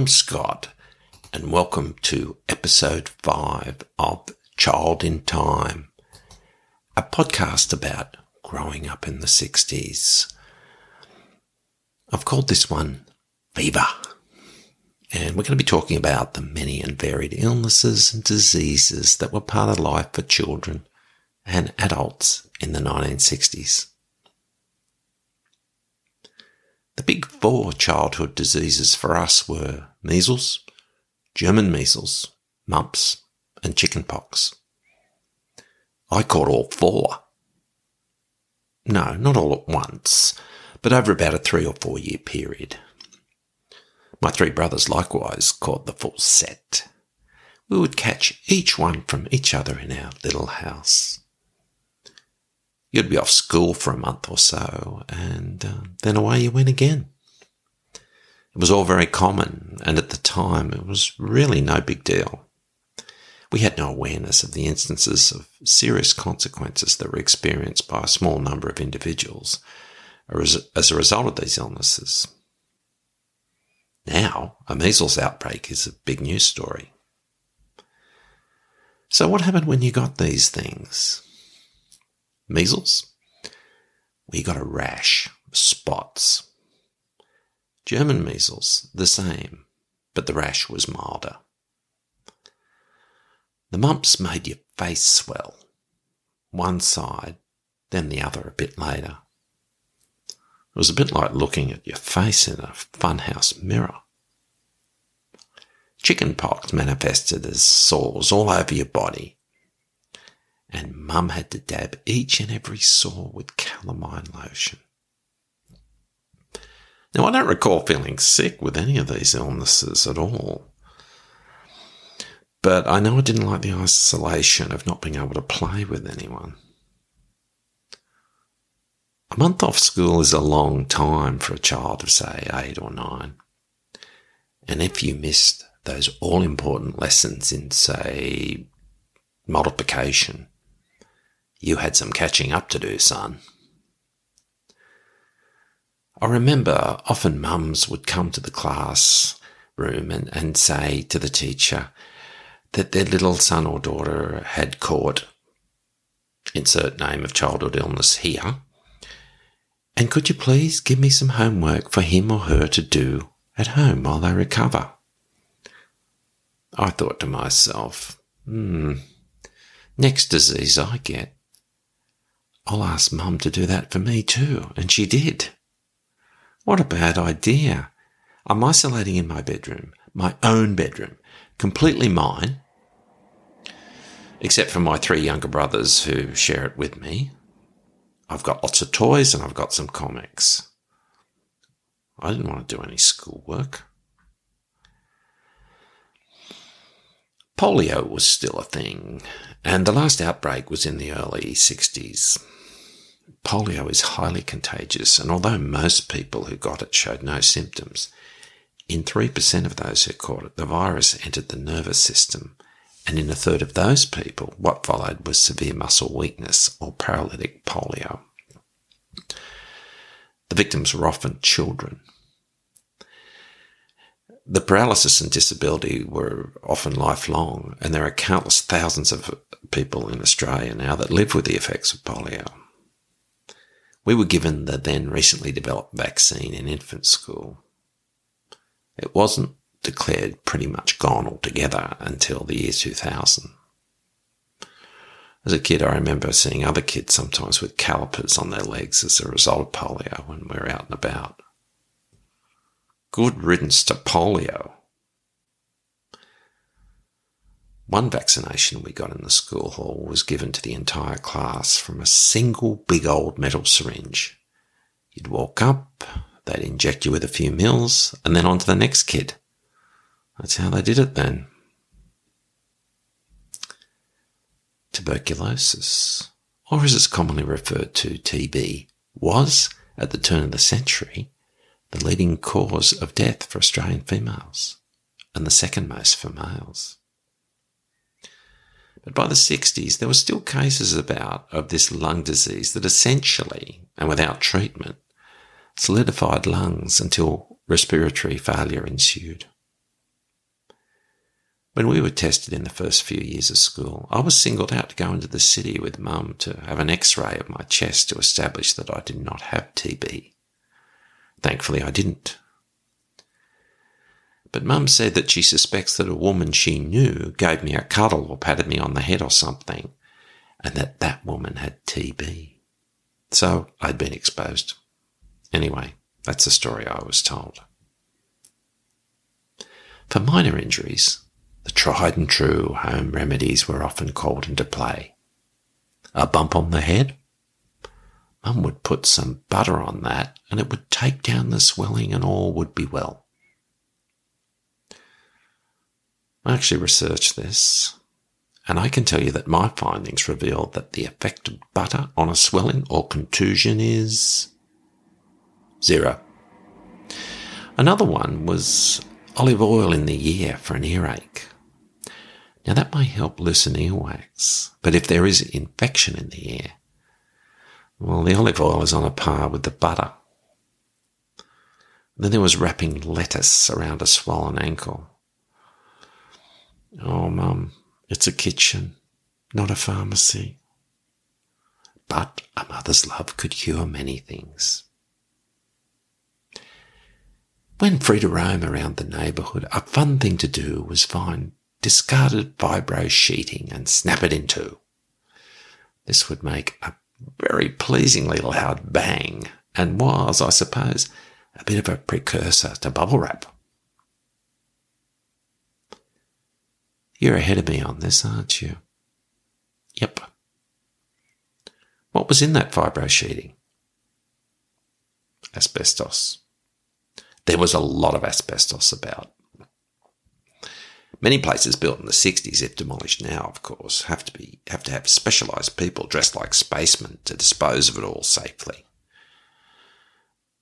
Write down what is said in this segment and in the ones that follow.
I'm Scott, and welcome to episode 5 of Child in Time, a podcast about growing up in the 60s. I've called this one Fever, and we're going to be talking about the many and varied illnesses and diseases that were part of life for children and adults in the 1960s. The big four childhood diseases for us were measles, German measles, mumps, and chickenpox. I caught all four. No, not all at once, but over about a three or four year period. My three brothers likewise caught the full set. We would catch each one from each other in our little house. You'd be off school for a month or so, and uh, then away you went again. It was all very common, and at the time it was really no big deal. We had no awareness of the instances of serious consequences that were experienced by a small number of individuals as a result of these illnesses. Now, a measles outbreak is a big news story. So, what happened when you got these things? Measles, we got a rash, spots. German measles, the same, but the rash was milder. The mumps made your face swell, one side, then the other a bit later. It was a bit like looking at your face in a funhouse mirror. Chickenpox manifested as sores all over your body, and Mum had to dab each and every sore with calamine lotion. Now, I don't recall feeling sick with any of these illnesses at all. But I know I didn't like the isolation of not being able to play with anyone. A month off school is a long time for a child of, say, eight or nine. And if you missed those all important lessons in, say, multiplication, you had some catching up to do, son. I remember often mums would come to the class room and, and say to the teacher that their little son or daughter had caught insert name of childhood illness here. And could you please give me some homework for him or her to do at home while they recover? I thought to myself, hmm, next disease I get, I'll ask mum to do that for me too. And she did. What a bad idea. I'm isolating in my bedroom, my own bedroom, completely mine, except for my three younger brothers who share it with me. I've got lots of toys and I've got some comics. I didn't want to do any schoolwork. Polio was still a thing, and the last outbreak was in the early 60s polio is highly contagious, and although most people who got it showed no symptoms, in 3% of those who caught it, the virus entered the nervous system, and in a third of those people, what followed was severe muscle weakness or paralytic polio. The victims were often children. The paralysis and disability were often lifelong, and there are countless thousands of people in Australia now that live with the effects of polio. We were given the then recently developed vaccine in infant school. It wasn't declared pretty much gone altogether until the year 2000. As a kid, I remember seeing other kids sometimes with calipers on their legs as a result of polio when we were out and about. Good riddance to polio. One vaccination we got in the school hall was given to the entire class from a single big old metal syringe. You'd walk up, they'd inject you with a few mils, and then on to the next kid. That's how they did it then. Tuberculosis, or as it's commonly referred to, TB, was, at the turn of the century, the leading cause of death for Australian females, and the second most for males. But by the 60s, there were still cases about of this lung disease that essentially, and without treatment, solidified lungs until respiratory failure ensued. When we were tested in the first few years of school, I was singled out to go into the city with Mum to have an x ray of my chest to establish that I did not have TB. Thankfully, I didn't. But Mum said that she suspects that a woman she knew gave me a cuddle or patted me on the head or something, and that that woman had TB. So I'd been exposed. Anyway, that's the story I was told. For minor injuries, the tried and true home remedies were often called into play. A bump on the head? Mum would put some butter on that and it would take down the swelling and all would be well. I actually researched this and I can tell you that my findings revealed that the effect of butter on a swelling or contusion is zero. Another one was olive oil in the ear for an earache. Now that may help loosen earwax, but if there is infection in the ear, well, the olive oil is on a par with the butter. Then there was wrapping lettuce around a swollen ankle. Oh, Mum, it's a kitchen, not a pharmacy. But a mother's love could cure many things. When free to roam around the neighbourhood, a fun thing to do was find discarded fibro sheeting and snap it in two. This would make a very pleasingly loud bang and was, I suppose, a bit of a precursor to bubble wrap. You're ahead of me on this, aren't you? Yep. What was in that fibro sheeting? Asbestos there was a lot of asbestos about. Many places built in the 60s, if demolished now, of course, have to be have to have specialised people dressed like spacemen to dispose of it all safely.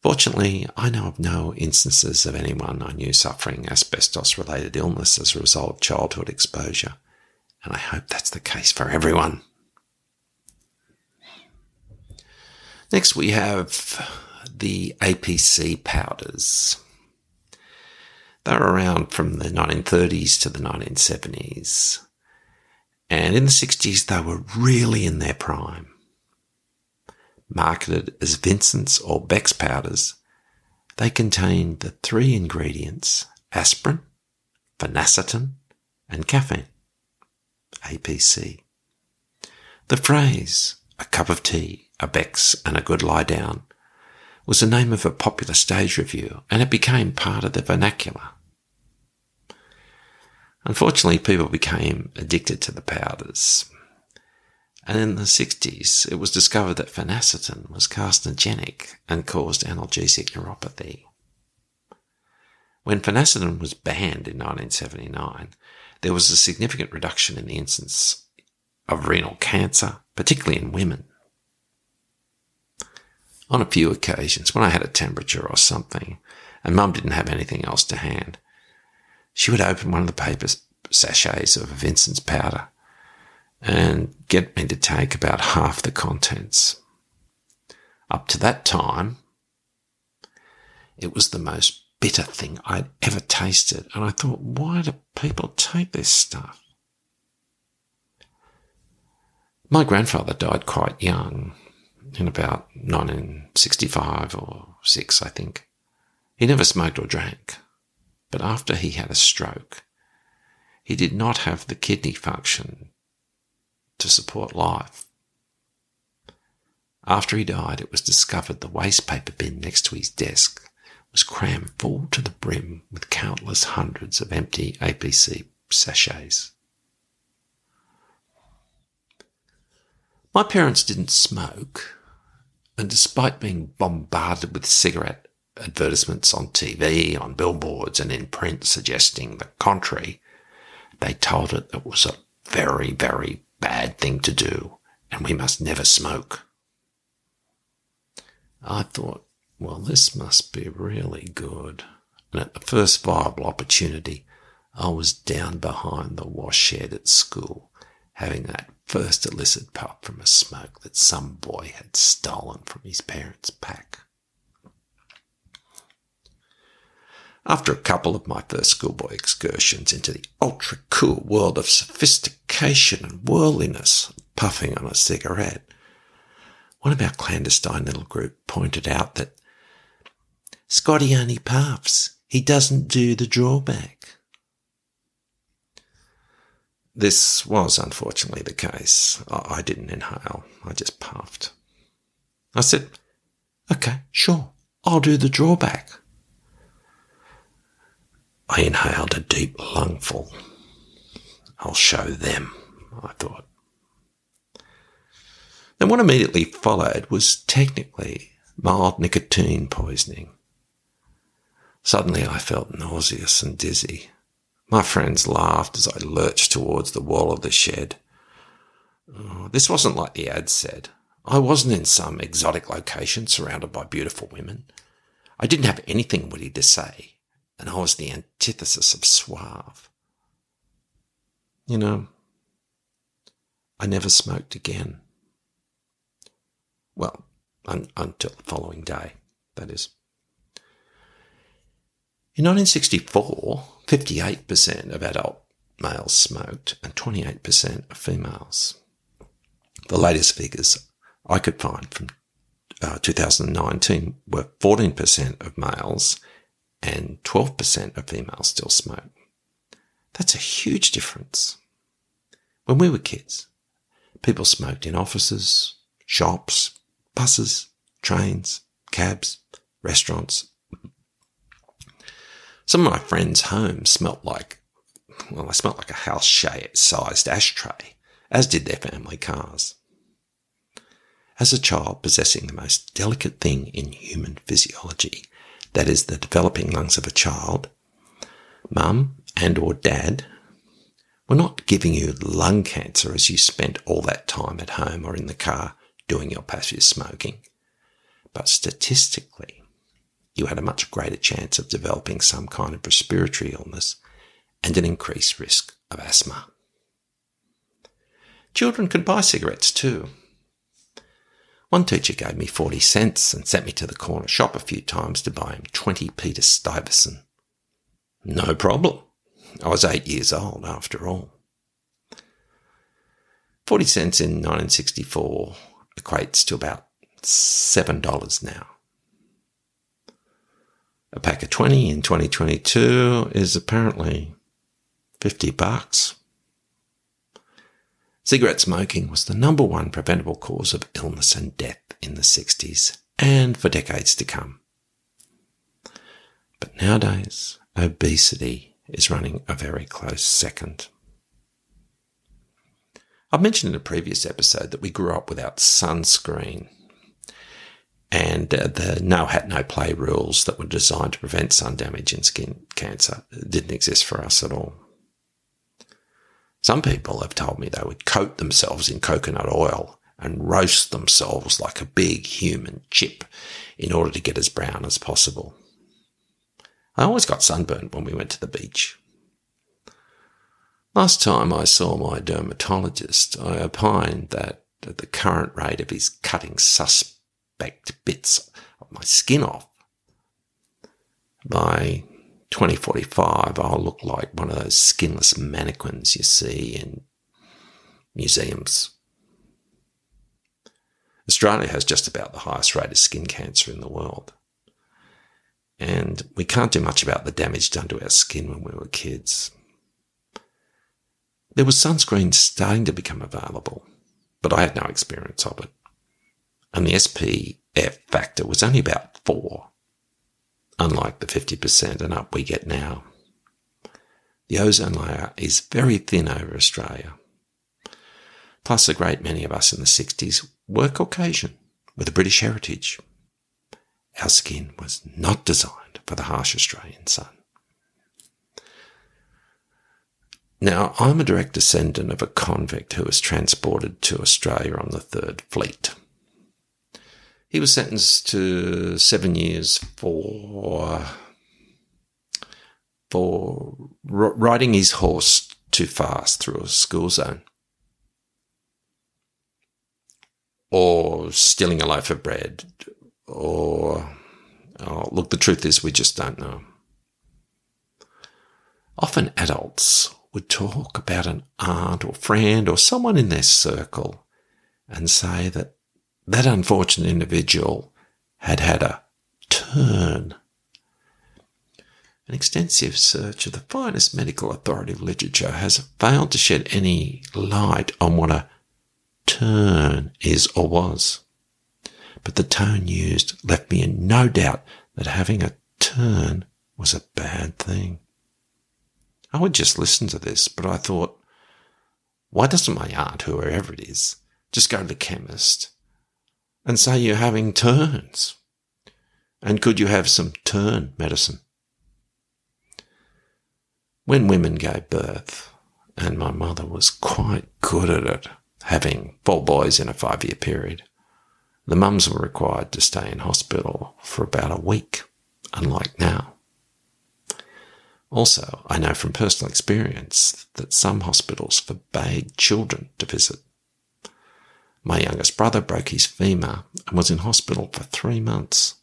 Fortunately, I know of no instances of anyone I knew suffering asbestos related illness as a result of childhood exposure, and I hope that's the case for everyone. Next, we have the APC powders. They were around from the 1930s to the 1970s. And in the 60s, they were really in their prime. Marketed as Vincent's or Bex powders, they contained the three ingredients aspirin, phenacetin, and caffeine. APC. The phrase, a cup of tea, a Bex, and a good lie down, was the name of a popular stage revue, and it became part of the vernacular. Unfortunately, people became addicted to the powders. And in the 60s, it was discovered that phenacetin was carcinogenic and caused analgesic nephropathy. When phenacetin was banned in 1979, there was a significant reduction in the incidence of renal cancer, particularly in women on a few occasions when I had a temperature or something and mum didn't have anything else to hand, she would open one of the paper sachets of Vincent's powder and get me to take about half the contents. Up to that time, it was the most bitter thing I'd ever tasted. And I thought, why do people take this stuff? My grandfather died quite young, in about 1965 or 6, I think. He never smoked or drank, but after he had a stroke, he did not have the kidney function to support life. After he died, it was discovered the waste paper bin next to his desk was crammed full to the brim with countless hundreds of empty APC sachets. My parents didn't smoke, and despite being bombarded with cigarette advertisements on TV, on billboards, and in print suggesting the contrary, they told it it was a very, very bad thing to do and we must never smoke. I thought, well, this must be really good. And at the first viable opportunity, I was down behind the wash shed at school, having that first illicit puff from a smoke that some boy had stolen from his parents' pack. After a couple of my first schoolboy excursions into the ultra cool world of sophistication and worldliness, puffing on a cigarette, one of our clandestine little group pointed out that Scotty only puffs. He doesn't do the drawback. This was unfortunately the case. I didn't inhale. I just puffed. I said, okay, sure. I'll do the drawback. I inhaled a deep lungful. I'll show them, I thought. Then what immediately followed was technically mild nicotine poisoning. Suddenly I felt nauseous and dizzy. My friends laughed as I lurched towards the wall of the shed. Oh, this wasn't like the ad said. I wasn't in some exotic location surrounded by beautiful women. I didn't have anything witty to say, and I was the antithesis of suave. You know, I never smoked again. Well, un- until the following day, that is. In 1964, 58% of adult males smoked and 28% of females. The latest figures I could find from uh, 2019 were 14% of males and 12% of females still smoke. That's a huge difference. When we were kids, people smoked in offices, shops, buses, trains, cabs, restaurants, some of my friends' homes smelt like, well, they smelt like a house sized ashtray, as did their family cars. As a child possessing the most delicate thing in human physiology, that is the developing lungs of a child, mum and or dad were not giving you lung cancer as you spent all that time at home or in the car doing your passive smoking. But statistically, you had a much greater chance of developing some kind of respiratory illness and an increased risk of asthma. Children could buy cigarettes too. One teacher gave me 40 cents and sent me to the corner shop a few times to buy him 20 Peter Stuyvesant. No problem. I was eight years old after all. 40 cents in 1964 equates to about $7 now. A pack of 20 in 2022 is apparently 50 bucks. Cigarette smoking was the number one preventable cause of illness and death in the 60s and for decades to come. But nowadays, obesity is running a very close second. I've mentioned in a previous episode that we grew up without sunscreen and uh, the no hat, no play rules that were designed to prevent sun damage and skin cancer didn't exist for us at all. Some people have told me they would coat themselves in coconut oil and roast themselves like a big human chip in order to get as brown as possible. I always got sunburned when we went to the beach. Last time I saw my dermatologist, I opined that at the current rate of his cutting suspect bits of my skin off. By 2045, I'll look like one of those skinless mannequins you see in museums. Australia has just about the highest rate of skin cancer in the world. And we can't do much about the damage done to our skin when we were kids. There was sunscreen starting to become available, but I had no experience of it and the SPF factor was only about 4, unlike the 50% and up we get now. The ozone layer is very thin over Australia. Plus, a great many of us in the 60s were Caucasian with a British heritage. Our skin was not designed for the harsh Australian sun. Now, I'm a direct descendant of a convict who was transported to Australia on the Third Fleet. He was sentenced to seven years for for riding his horse too fast through a school zone, or stealing a loaf of bread, or oh, look, the truth is we just don't know. Often adults would talk about an aunt or friend or someone in their circle and say that that unfortunate individual had had a turn. An extensive search of the finest medical authoritative literature has failed to shed any light on what a turn is or was. But the tone used left me in no doubt that having a turn was a bad thing. I would just listen to this, but I thought, why doesn't my aunt, whoever it is, just go to the chemist and say you're having turns? And could you have some turn medicine? When women gave birth, and my mother was quite good at it, having four boys in a five year period, the mums were required to stay in hospital for about a week, unlike now. Also, I know from personal experience that some hospitals forbade children to visit. My youngest brother broke his femur and was in hospital for three months.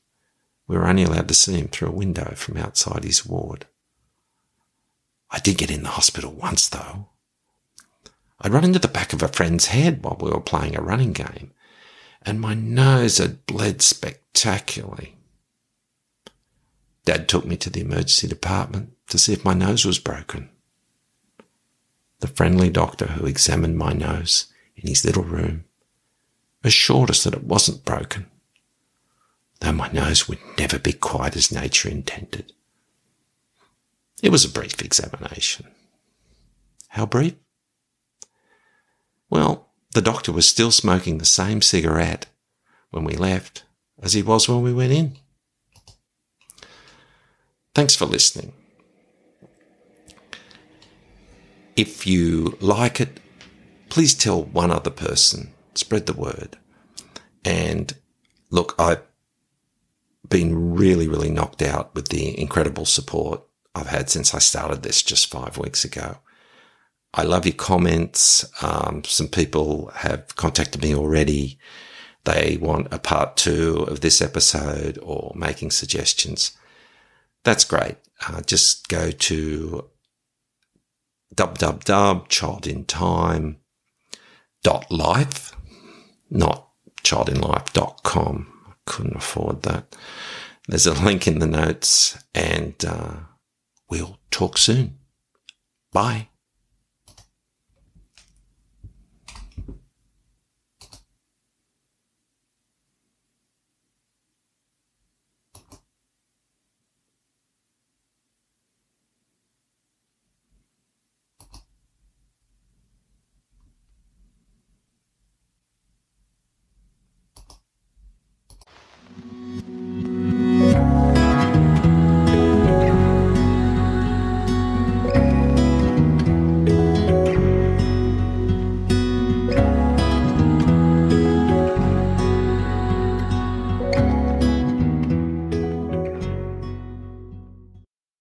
We were only allowed to see him through a window from outside his ward. I did get in the hospital once, though. I'd run into the back of a friend's head while we were playing a running game, and my nose had bled spectacularly. Dad took me to the emergency department to see if my nose was broken. The friendly doctor who examined my nose in his little room assured us that it wasn't broken, though my nose would never be quite as nature intended. It was a brief examination. How brief? Well, the doctor was still smoking the same cigarette when we left as he was when we went in. Thanks for listening. If you like it, please tell one other person, spread the word. And look, I've been really, really knocked out with the incredible support I've had since I started this just five weeks ago. I love your comments. Um, some people have contacted me already. They want a part two of this episode or making suggestions. That's great. Uh, just go to www.childintime.life, not childinlife.com. I couldn't afford that. There's a link in the notes and uh, we'll talk soon. Bye.